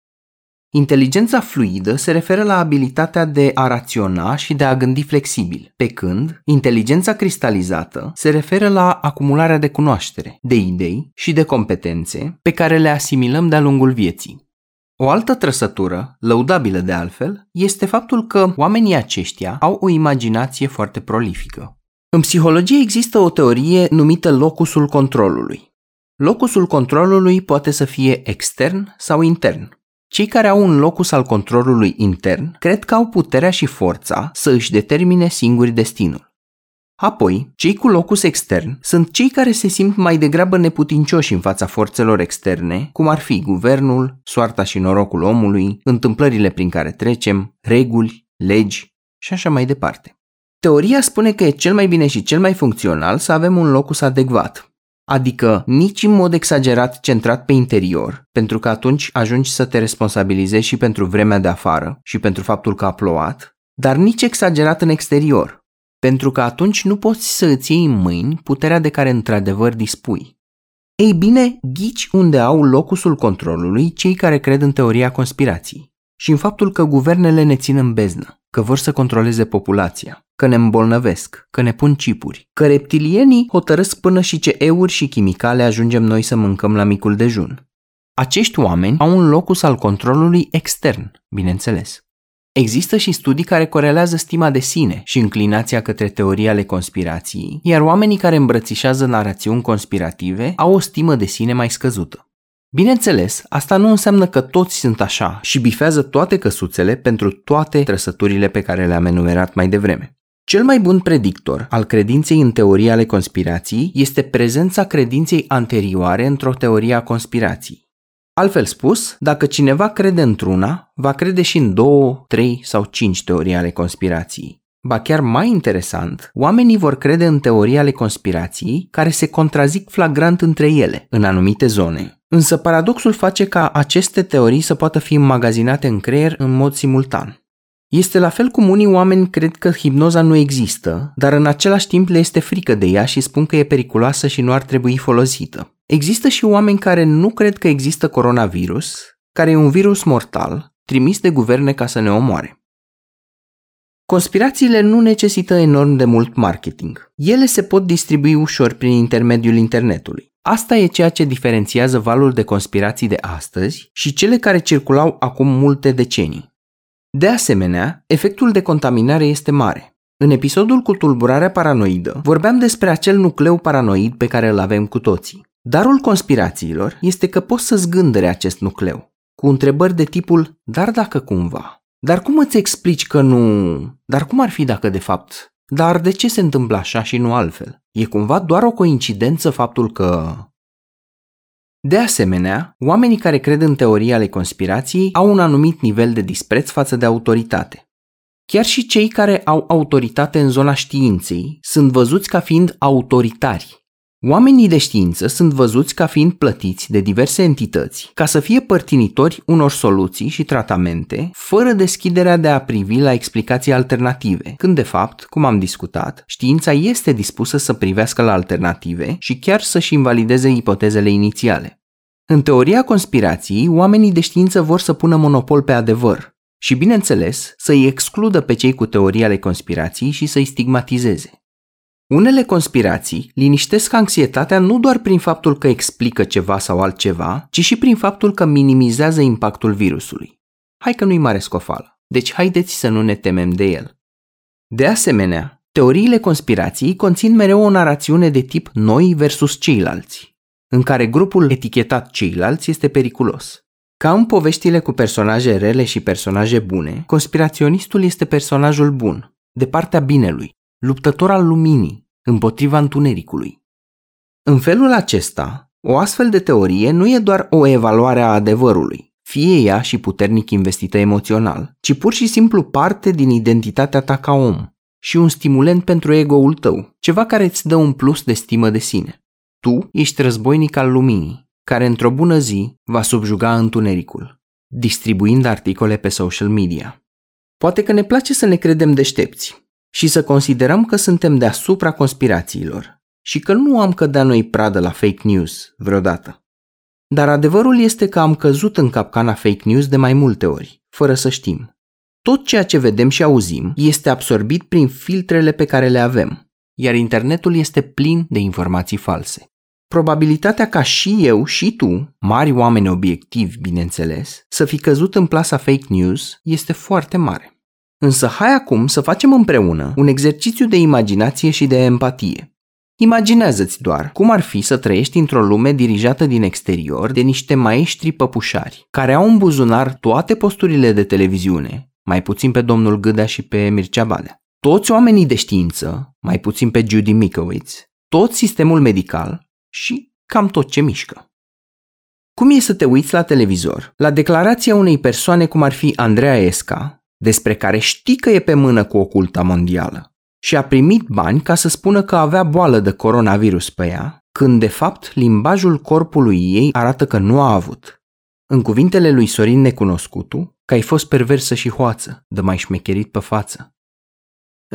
Inteligența fluidă se referă la abilitatea de a raționa și de a gândi flexibil, pe când inteligența cristalizată se referă la acumularea de cunoaștere, de idei și de competențe pe care le asimilăm de-a lungul vieții. O altă trăsătură, lăudabilă de altfel, este faptul că oamenii aceștia au o imaginație foarte prolifică. În psihologie există o teorie numită locusul controlului. Locusul controlului poate să fie extern sau intern. Cei care au un locus al controlului intern cred că au puterea și forța să își determine singuri destinul. Apoi, cei cu locus extern sunt cei care se simt mai degrabă neputincioși în fața forțelor externe, cum ar fi guvernul, soarta și norocul omului, întâmplările prin care trecem, reguli, legi și așa mai departe. Teoria spune că e cel mai bine și cel mai funcțional să avem un locus adecvat, Adică nici în mod exagerat centrat pe interior, pentru că atunci ajungi să te responsabilizezi și pentru vremea de afară și pentru faptul că a plouat, dar nici exagerat în exterior, pentru că atunci nu poți să îți iei în mâini puterea de care într-adevăr dispui. Ei bine, ghici unde au locusul controlului cei care cred în teoria conspirației și în faptul că guvernele ne țin în beznă, că vor să controleze populația, că ne îmbolnăvesc, că ne pun chipuri, că reptilienii hotărăsc până și ce euri și chimicale ajungem noi să mâncăm la micul dejun. Acești oameni au un locus al controlului extern, bineînțeles. Există și studii care corelează stima de sine și înclinația către teoria ale conspirației, iar oamenii care îmbrățișează narațiuni conspirative au o stimă de sine mai scăzută. Bineînțeles, asta nu înseamnă că toți sunt așa și bifează toate căsuțele pentru toate trăsăturile pe care le-am enumerat mai devreme. Cel mai bun predictor al credinței în teoria ale conspirației este prezența credinței anterioare într-o teorie a conspirației. Altfel spus, dacă cineva crede într-una, va crede și în două, trei sau cinci teorii ale conspirației. Ba chiar mai interesant, oamenii vor crede în teorii ale conspirației care se contrazic flagrant între ele, în anumite zone. Însă paradoxul face ca aceste teorii să poată fi înmagazinate în creier în mod simultan. Este la fel cum unii oameni cred că hipnoza nu există, dar în același timp le este frică de ea și spun că e periculoasă și nu ar trebui folosită. Există și oameni care nu cred că există coronavirus, care e un virus mortal, trimis de guverne ca să ne omoare. Conspirațiile nu necesită enorm de mult marketing. Ele se pot distribui ușor prin intermediul internetului. Asta e ceea ce diferențiază valul de conspirații de astăzi și cele care circulau acum multe decenii. De asemenea, efectul de contaminare este mare. În episodul cu tulburarea paranoidă, vorbeam despre acel nucleu paranoid pe care îl avem cu toții. Darul conspirațiilor este că poți să zgândere acest nucleu, cu întrebări de tipul, dar dacă cumva, dar cum îți explici că nu, dar cum ar fi dacă de fapt, dar de ce se întâmplă așa și nu altfel? E cumva doar o coincidență faptul că de asemenea, oamenii care cred în teoria ale conspirației au un anumit nivel de dispreț față de autoritate. Chiar și cei care au autoritate în zona științei sunt văzuți ca fiind autoritari. Oamenii de știință sunt văzuți ca fiind plătiți de diverse entități ca să fie părtinitori unor soluții și tratamente, fără deschiderea de a privi la explicații alternative, când de fapt, cum am discutat, știința este dispusă să privească la alternative și chiar să-și invalideze ipotezele inițiale. În teoria conspirației, oamenii de știință vor să pună monopol pe adevăr și, bineînțeles, să-i excludă pe cei cu teoria ale conspirației și să-i stigmatizeze. Unele conspirații liniștesc anxietatea nu doar prin faptul că explică ceva sau altceva, ci și prin faptul că minimizează impactul virusului. Hai că nu-i mare scofală, deci haideți să nu ne temem de el. De asemenea, teoriile conspirației conțin mereu o narațiune de tip noi versus ceilalți, în care grupul etichetat ceilalți este periculos. Ca în poveștile cu personaje rele și personaje bune, conspiraționistul este personajul bun, de partea binelui, luptător al luminii, împotriva întunericului. În felul acesta, o astfel de teorie nu e doar o evaluare a adevărului, fie ea și puternic investită emoțional, ci pur și simplu parte din identitatea ta ca om și un stimulent pentru ego-ul tău, ceva care îți dă un plus de stimă de sine. Tu ești războinic al luminii, care într-o bună zi va subjuga întunericul, distribuind articole pe social media. Poate că ne place să ne credem deștepți și să considerăm că suntem deasupra conspirațiilor și că nu am cădea noi pradă la fake news vreodată. Dar adevărul este că am căzut în capcana fake news de mai multe ori, fără să știm. Tot ceea ce vedem și auzim este absorbit prin filtrele pe care le avem, iar internetul este plin de informații false. Probabilitatea ca și eu și tu, mari oameni obiectivi, bineînțeles, să fi căzut în plasa fake news este foarte mare. Însă hai acum să facem împreună un exercițiu de imaginație și de empatie. Imaginează-ți doar cum ar fi să trăiești într-o lume dirijată din exterior de niște maestri păpușari, care au în buzunar toate posturile de televiziune, mai puțin pe domnul Gâdea și pe Mircea Badea. Toți oamenii de știință, mai puțin pe Judy Mikowitz, tot sistemul medical și cam tot ce mișcă. Cum e să te uiți la televizor, la declarația unei persoane cum ar fi Andreea Esca, despre care știi că e pe mână cu oculta mondială, și a primit bani ca să spună că avea boală de coronavirus pe ea, când de fapt limbajul corpului ei arată că nu a avut. În cuvintele lui Sorin Necunoscutu, că ai fost perversă și hoață, de mai șmecherit pe față.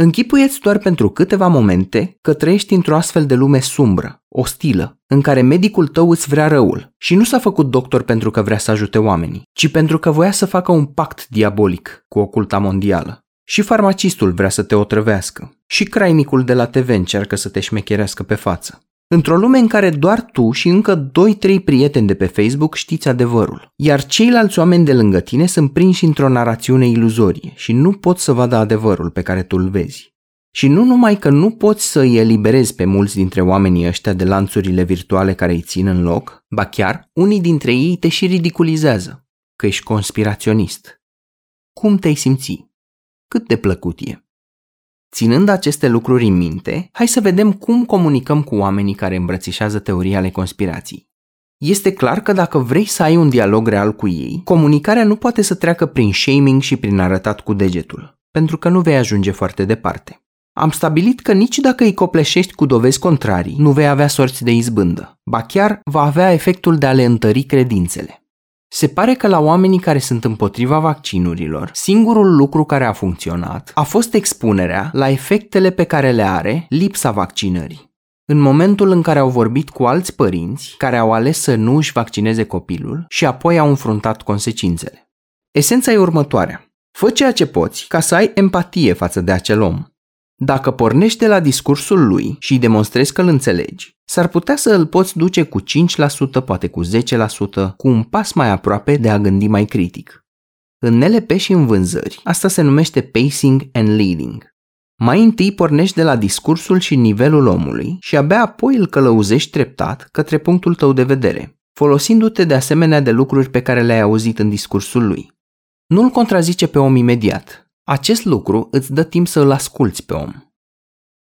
Închipuieți doar pentru câteva momente că trăiești într-o astfel de lume sumbră, ostilă, în care medicul tău îți vrea răul și nu s-a făcut doctor pentru că vrea să ajute oamenii, ci pentru că voia să facă un pact diabolic cu oculta mondială. Și farmacistul vrea să te otrăvească, și crainicul de la TV încearcă să te șmecherească pe față. Într-o lume în care doar tu și încă 2-3 prieteni de pe Facebook știți adevărul, iar ceilalți oameni de lângă tine sunt prinși într-o narațiune iluzorie și nu pot să vadă adevărul pe care tu îl vezi. Și nu numai că nu poți să îi eliberezi pe mulți dintre oamenii ăștia de lanțurile virtuale care îi țin în loc, ba chiar unii dintre ei te și ridiculizează, că ești conspiraționist. Cum te-ai simți? Cât de plăcut e? Ținând aceste lucruri în minte, hai să vedem cum comunicăm cu oamenii care îmbrățișează teoria ale conspirației. Este clar că dacă vrei să ai un dialog real cu ei, comunicarea nu poate să treacă prin shaming și prin arătat cu degetul, pentru că nu vei ajunge foarte departe. Am stabilit că nici dacă îi copleșești cu dovezi contrarii, nu vei avea sorți de izbândă, ba chiar va avea efectul de a le întări credințele. Se pare că la oamenii care sunt împotriva vaccinurilor, singurul lucru care a funcționat a fost expunerea la efectele pe care le are lipsa vaccinării. În momentul în care au vorbit cu alți părinți care au ales să nu își vaccineze copilul și apoi au înfruntat consecințele. Esența e următoarea. Fă ceea ce poți ca să ai empatie față de acel om. Dacă pornești de la discursul lui și îi demonstrezi că îl înțelegi, s-ar putea să îl poți duce cu 5%, poate cu 10%, cu un pas mai aproape de a gândi mai critic. În NLP și în vânzări, asta se numește pacing and leading. Mai întâi pornești de la discursul și nivelul omului și abia apoi îl călăuzești treptat către punctul tău de vedere, folosindu-te de asemenea de lucruri pe care le-ai auzit în discursul lui. Nu-l contrazice pe om imediat, acest lucru îți dă timp să îl asculți pe om.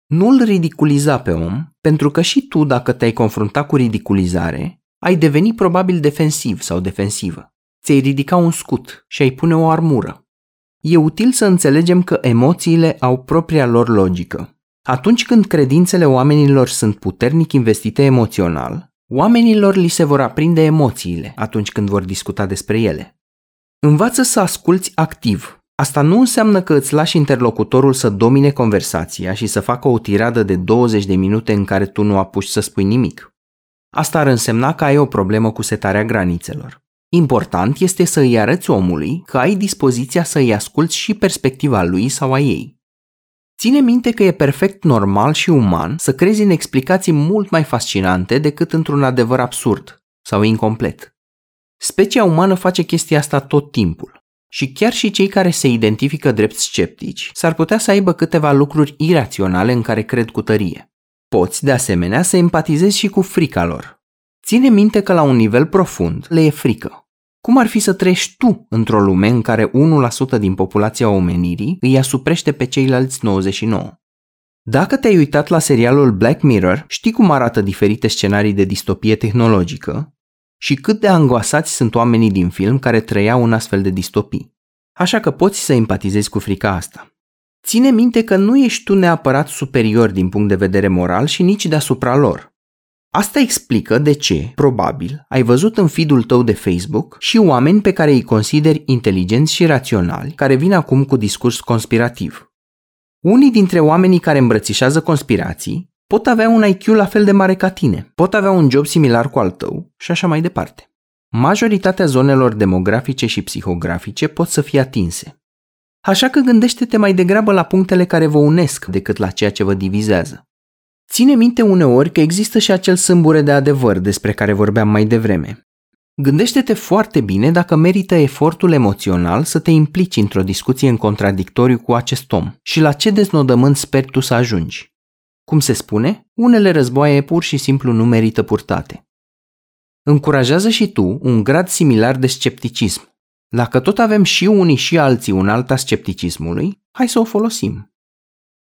Nu-l ridiculiza pe om, pentru că și tu, dacă te-ai confrunta cu ridiculizare, ai deveni probabil defensiv sau defensivă. Ți-ai ridica un scut și ai pune o armură. E util să înțelegem că emoțiile au propria lor logică. Atunci când credințele oamenilor sunt puternic investite emoțional, oamenilor li se vor aprinde emoțiile atunci când vor discuta despre ele. Învață să asculți activ, Asta nu înseamnă că îți lași interlocutorul să domine conversația și să facă o tiradă de 20 de minute în care tu nu apuci să spui nimic. Asta ar însemna că ai o problemă cu setarea granițelor. Important este să îi arăți omului că ai dispoziția să îi asculți și perspectiva lui sau a ei. Ține minte că e perfect normal și uman să crezi în explicații mult mai fascinante decât într-un adevăr absurd sau incomplet. Specia umană face chestia asta tot timpul. Și chiar și cei care se identifică drept sceptici s-ar putea să aibă câteva lucruri iraționale în care cred cu tărie. Poți, de asemenea, să empatizezi și cu frica lor. Ține minte că la un nivel profund le e frică. Cum ar fi să trăiești tu într-o lume în care 1% din populația omenirii îi asuprește pe ceilalți 99? Dacă te-ai uitat la serialul Black Mirror, știi cum arată diferite scenarii de distopie tehnologică și cât de angoasați sunt oamenii din film care trăiau în astfel de distopii. Așa că poți să empatizezi cu frica asta. Ține minte că nu ești tu neapărat superior din punct de vedere moral și nici deasupra lor. Asta explică de ce, probabil, ai văzut în feed-ul tău de Facebook și oameni pe care îi consideri inteligenți și raționali, care vin acum cu discurs conspirativ. Unii dintre oamenii care îmbrățișează conspirații pot avea un IQ la fel de mare ca tine, pot avea un job similar cu al tău și așa mai departe. Majoritatea zonelor demografice și psihografice pot să fie atinse. Așa că gândește-te mai degrabă la punctele care vă unesc decât la ceea ce vă divizează. Ține minte uneori că există și acel sâmbure de adevăr despre care vorbeam mai devreme. Gândește-te foarte bine dacă merită efortul emoțional să te implici într-o discuție în contradictoriu cu acest om și la ce deznodământ speri tu să ajungi. Cum se spune, unele războaie pur și simplu nu merită purtate. Încurajează și tu un grad similar de scepticism. Dacă tot avem și unii și alții un alt a scepticismului, hai să o folosim.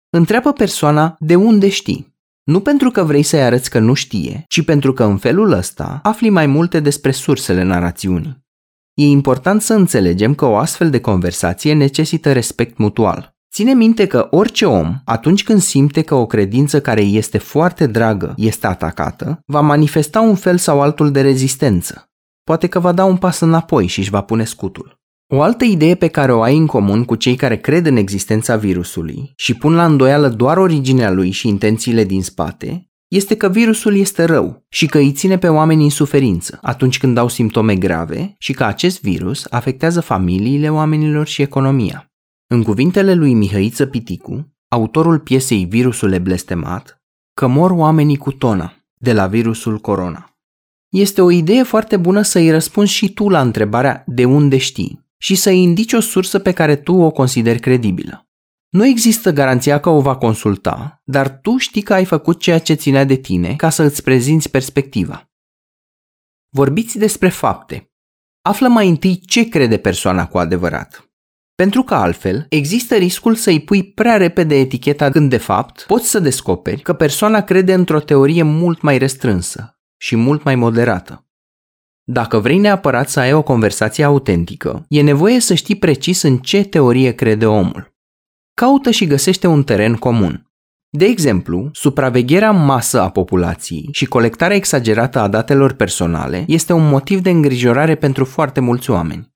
Întreabă persoana de unde știi. Nu pentru că vrei să-i arăți că nu știe, ci pentru că în felul ăsta afli mai multe despre sursele narațiunii. E important să înțelegem că o astfel de conversație necesită respect mutual. Ține minte că orice om, atunci când simte că o credință care îi este foarte dragă este atacată, va manifesta un fel sau altul de rezistență. Poate că va da un pas înapoi și își va pune scutul. O altă idee pe care o ai în comun cu cei care cred în existența virusului și pun la îndoială doar originea lui și intențiile din spate, este că virusul este rău și că îi ține pe oameni în suferință atunci când au simptome grave și că acest virus afectează familiile oamenilor și economia. În cuvintele lui Mihăiță Piticu, autorul piesei Virusul e blestemat, că mor oamenii cu tona de la virusul corona. Este o idee foarte bună să-i răspunzi și tu la întrebarea de unde știi și să indici o sursă pe care tu o consideri credibilă. Nu există garanția că o va consulta, dar tu știi că ai făcut ceea ce ținea de tine ca să îți prezinți perspectiva. Vorbiți despre fapte. Află mai întâi ce crede persoana cu adevărat. Pentru că altfel, există riscul să-i pui prea repede eticheta când de fapt poți să descoperi că persoana crede într-o teorie mult mai restrânsă și mult mai moderată. Dacă vrei neapărat să ai o conversație autentică, e nevoie să știi precis în ce teorie crede omul. Caută și găsește un teren comun. De exemplu, supravegherea în masă a populației și colectarea exagerată a datelor personale este un motiv de îngrijorare pentru foarte mulți oameni.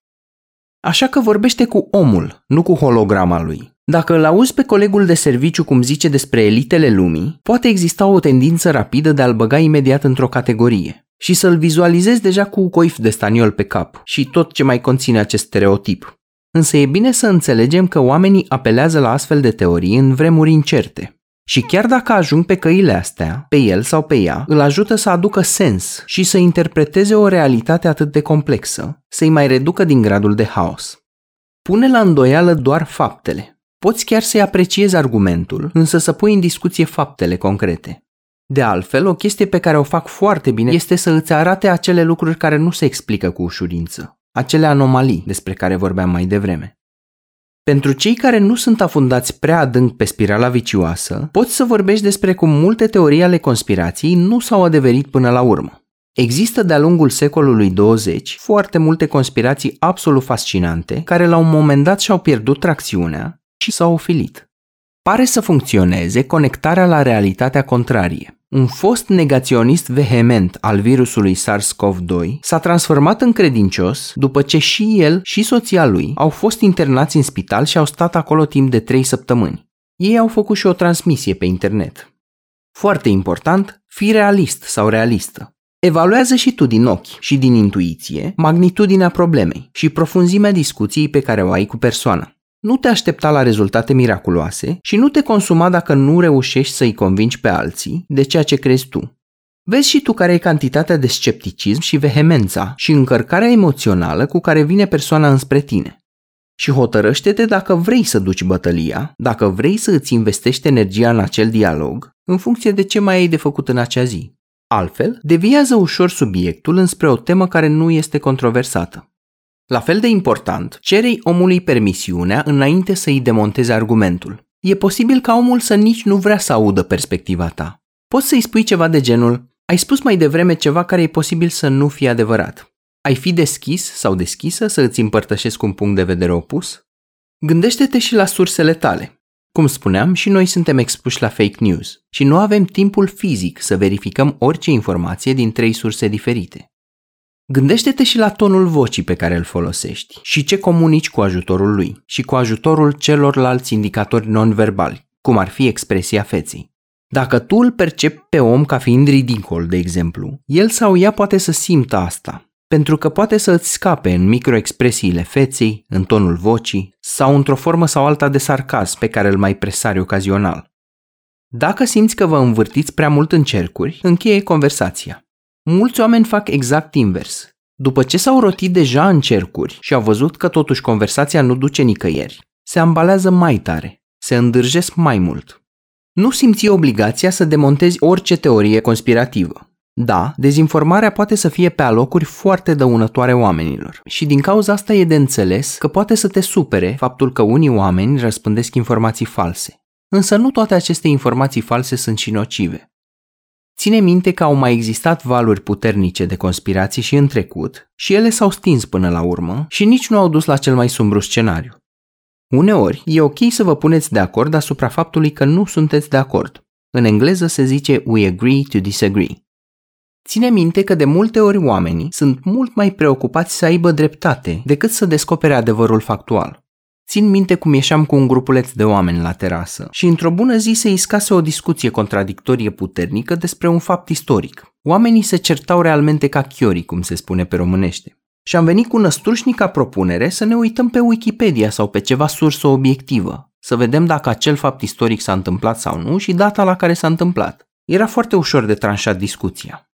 Așa că vorbește cu omul, nu cu holograma lui. Dacă îl auzi pe colegul de serviciu cum zice despre elitele lumii, poate exista o tendință rapidă de a-l băga imediat într-o categorie și să-l vizualizezi deja cu coif de staniol pe cap și tot ce mai conține acest stereotip. Însă e bine să înțelegem că oamenii apelează la astfel de teorii în vremuri incerte. Și chiar dacă ajung pe căile astea, pe el sau pe ea, îl ajută să aducă sens și să interpreteze o realitate atât de complexă, să-i mai reducă din gradul de haos. Pune la îndoială doar faptele. Poți chiar să-i apreciezi argumentul, însă să pui în discuție faptele concrete. De altfel, o chestie pe care o fac foarte bine este să îți arate acele lucruri care nu se explică cu ușurință, acele anomalii despre care vorbeam mai devreme. Pentru cei care nu sunt afundați prea adânc pe spirala vicioasă, poți să vorbești despre cum multe teorii ale conspirației nu s-au adeverit până la urmă. Există de-a lungul secolului 20 foarte multe conspirații absolut fascinante care la un moment dat și-au pierdut tracțiunea și s-au ofilit. Pare să funcționeze conectarea la realitatea contrarie. Un fost negaționist vehement al virusului SARS-CoV-2 s-a transformat în credincios după ce și el și soția lui au fost internați în spital și au stat acolo timp de 3 săptămâni. Ei au făcut și o transmisie pe internet. Foarte important, fi realist sau realistă. Evaluează și tu din ochi și din intuiție magnitudinea problemei și profunzimea discuției pe care o ai cu persoana. Nu te aștepta la rezultate miraculoase și nu te consuma dacă nu reușești să-i convingi pe alții de ceea ce crezi tu. Vezi și tu care e cantitatea de scepticism și vehemența și încărcarea emoțională cu care vine persoana înspre tine. Și hotărăște-te dacă vrei să duci bătălia, dacă vrei să îți investești energia în acel dialog, în funcție de ce mai ai de făcut în acea zi. Altfel, deviază ușor subiectul înspre o temă care nu este controversată. La fel de important, cerei omului permisiunea înainte să îi demonteze argumentul. E posibil ca omul să nici nu vrea să audă perspectiva ta. Poți să-i spui ceva de genul, ai spus mai devreme ceva care e posibil să nu fie adevărat. Ai fi deschis sau deschisă să îți împărtășesc un punct de vedere opus? Gândește-te și la sursele tale. Cum spuneam, și noi suntem expuși la fake news și nu avem timpul fizic să verificăm orice informație din trei surse diferite. Gândește-te și la tonul vocii pe care îl folosești și ce comunici cu ajutorul lui și cu ajutorul celorlalți indicatori non-verbali, cum ar fi expresia feței. Dacă tu îl percepi pe om ca fiind ridicol, de exemplu, el sau ea poate să simtă asta pentru că poate să îți scape în microexpresiile feței, în tonul vocii sau într-o formă sau alta de sarcasm pe care îl mai presari ocazional. Dacă simți că vă învârtiți prea mult în cercuri, încheie conversația. Mulți oameni fac exact invers. După ce s-au rotit deja în cercuri și au văzut că totuși conversația nu duce nicăieri, se ambalează mai tare, se îndârjesc mai mult. Nu simți obligația să demontezi orice teorie conspirativă. Da, dezinformarea poate să fie pe alocuri foarte dăunătoare oamenilor și din cauza asta e de înțeles că poate să te supere faptul că unii oameni răspândesc informații false. Însă nu toate aceste informații false sunt și nocive. Ține minte că au mai existat valuri puternice de conspirații și în trecut și ele s-au stins până la urmă și nici nu au dus la cel mai sumbru scenariu. Uneori, e ok să vă puneți de acord asupra faptului că nu sunteți de acord. În engleză se zice we agree to disagree. Ține minte că de multe ori oamenii sunt mult mai preocupați să aibă dreptate decât să descopere adevărul factual. Țin minte cum ieșeam cu un grupuleț de oameni la terasă și într-o bună zi se iscase o discuție contradictorie puternică despre un fapt istoric. Oamenii se certau realmente ca chiorii, cum se spune pe românește. Și am venit cu năstrușnica propunere să ne uităm pe Wikipedia sau pe ceva sursă obiectivă, să vedem dacă acel fapt istoric s-a întâmplat sau nu și data la care s-a întâmplat. Era foarte ușor de tranșat discuția.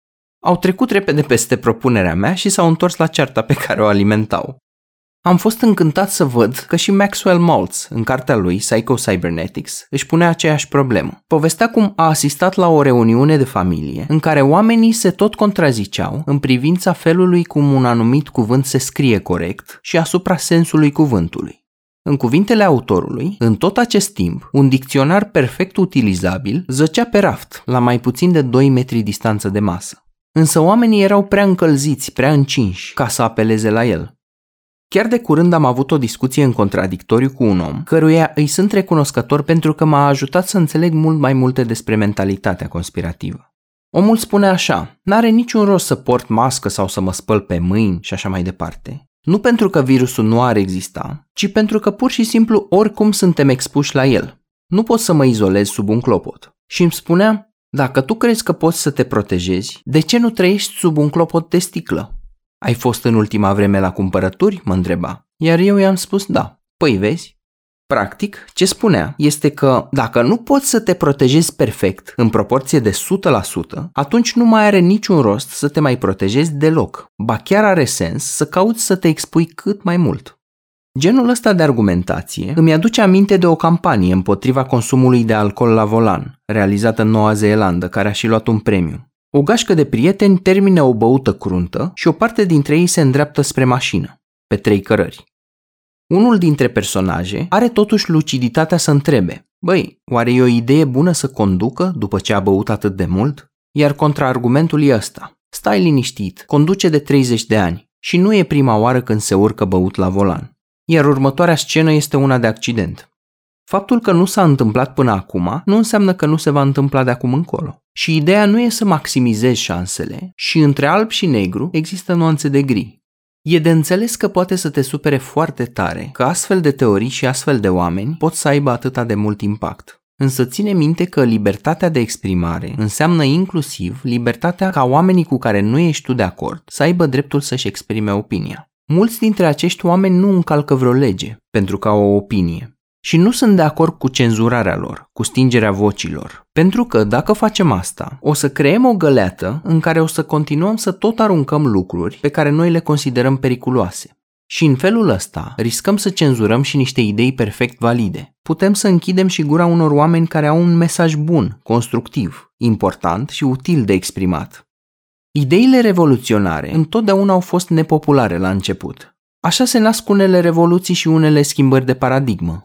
Au trecut repede peste propunerea mea și s-au întors la cearta pe care o alimentau. Am fost încântat să văd că și Maxwell Maltz, în cartea lui Psycho Cybernetics, își punea aceeași problemă. Povestea cum a asistat la o reuniune de familie în care oamenii se tot contraziceau în privința felului cum un anumit cuvânt se scrie corect și asupra sensului cuvântului. În cuvintele autorului, în tot acest timp, un dicționar perfect utilizabil zăcea pe raft, la mai puțin de 2 metri distanță de masă. Însă oamenii erau prea încălziți, prea încinși ca să apeleze la el. Chiar de curând am avut o discuție în contradictoriu cu un om, căruia îi sunt recunoscător pentru că m-a ajutat să înțeleg mult mai multe despre mentalitatea conspirativă. Omul spune așa, n-are niciun rost să port mască sau să mă spăl pe mâini și așa mai departe. Nu pentru că virusul nu ar exista, ci pentru că pur și simplu oricum suntem expuși la el. Nu pot să mă izolez sub un clopot. Și îmi spunea, dacă tu crezi că poți să te protejezi, de ce nu trăiești sub un clopot de sticlă? Ai fost în ultima vreme la cumpărături? mă întreba. Iar eu i-am spus da. Păi vezi? Practic, ce spunea este că dacă nu poți să te protejezi perfect, în proporție de 100%, atunci nu mai are niciun rost să te mai protejezi deloc. Ba chiar are sens să cauți să te expui cât mai mult. Genul ăsta de argumentație îmi aduce aminte de o campanie împotriva consumului de alcool la volan, realizată în Noua Zeelandă, care a și luat un premiu. O gașcă de prieteni termină o băută cruntă și o parte dintre ei se îndreaptă spre mașină, pe trei cărări. Unul dintre personaje are totuși luciditatea să întrebe, băi, oare e o idee bună să conducă după ce a băut atât de mult? Iar contraargumentul e ăsta, stai liniștit, conduce de 30 de ani și nu e prima oară când se urcă băut la volan iar următoarea scenă este una de accident. Faptul că nu s-a întâmplat până acum nu înseamnă că nu se va întâmpla de acum încolo. Și ideea nu e să maximizezi șansele și între alb și negru există nuanțe de gri. E de înțeles că poate să te supere foarte tare că astfel de teorii și astfel de oameni pot să aibă atâta de mult impact. Însă ține minte că libertatea de exprimare înseamnă inclusiv libertatea ca oamenii cu care nu ești tu de acord să aibă dreptul să-și exprime opinia. Mulți dintre acești oameni nu încalcă vreo lege pentru că au o opinie și nu sunt de acord cu cenzurarea lor, cu stingerea vocilor. Pentru că dacă facem asta, o să creăm o găleată în care o să continuăm să tot aruncăm lucruri pe care noi le considerăm periculoase. Și în felul ăsta riscăm să cenzurăm și niște idei perfect valide. Putem să închidem și gura unor oameni care au un mesaj bun, constructiv, important și util de exprimat. Ideile revoluționare întotdeauna au fost nepopulare la început. Așa se nasc unele revoluții și unele schimbări de paradigmă.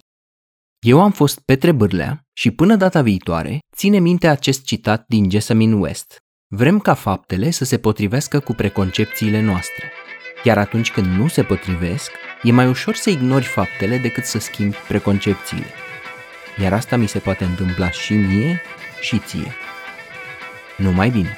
Eu am fost Petre Bârlea și până data viitoare, ține minte acest citat din Jessamine West. Vrem ca faptele să se potrivească cu preconcepțiile noastre. Iar atunci când nu se potrivesc, e mai ușor să ignori faptele decât să schimbi preconcepțiile. Iar asta mi se poate întâmpla și mie și ție. Numai bine!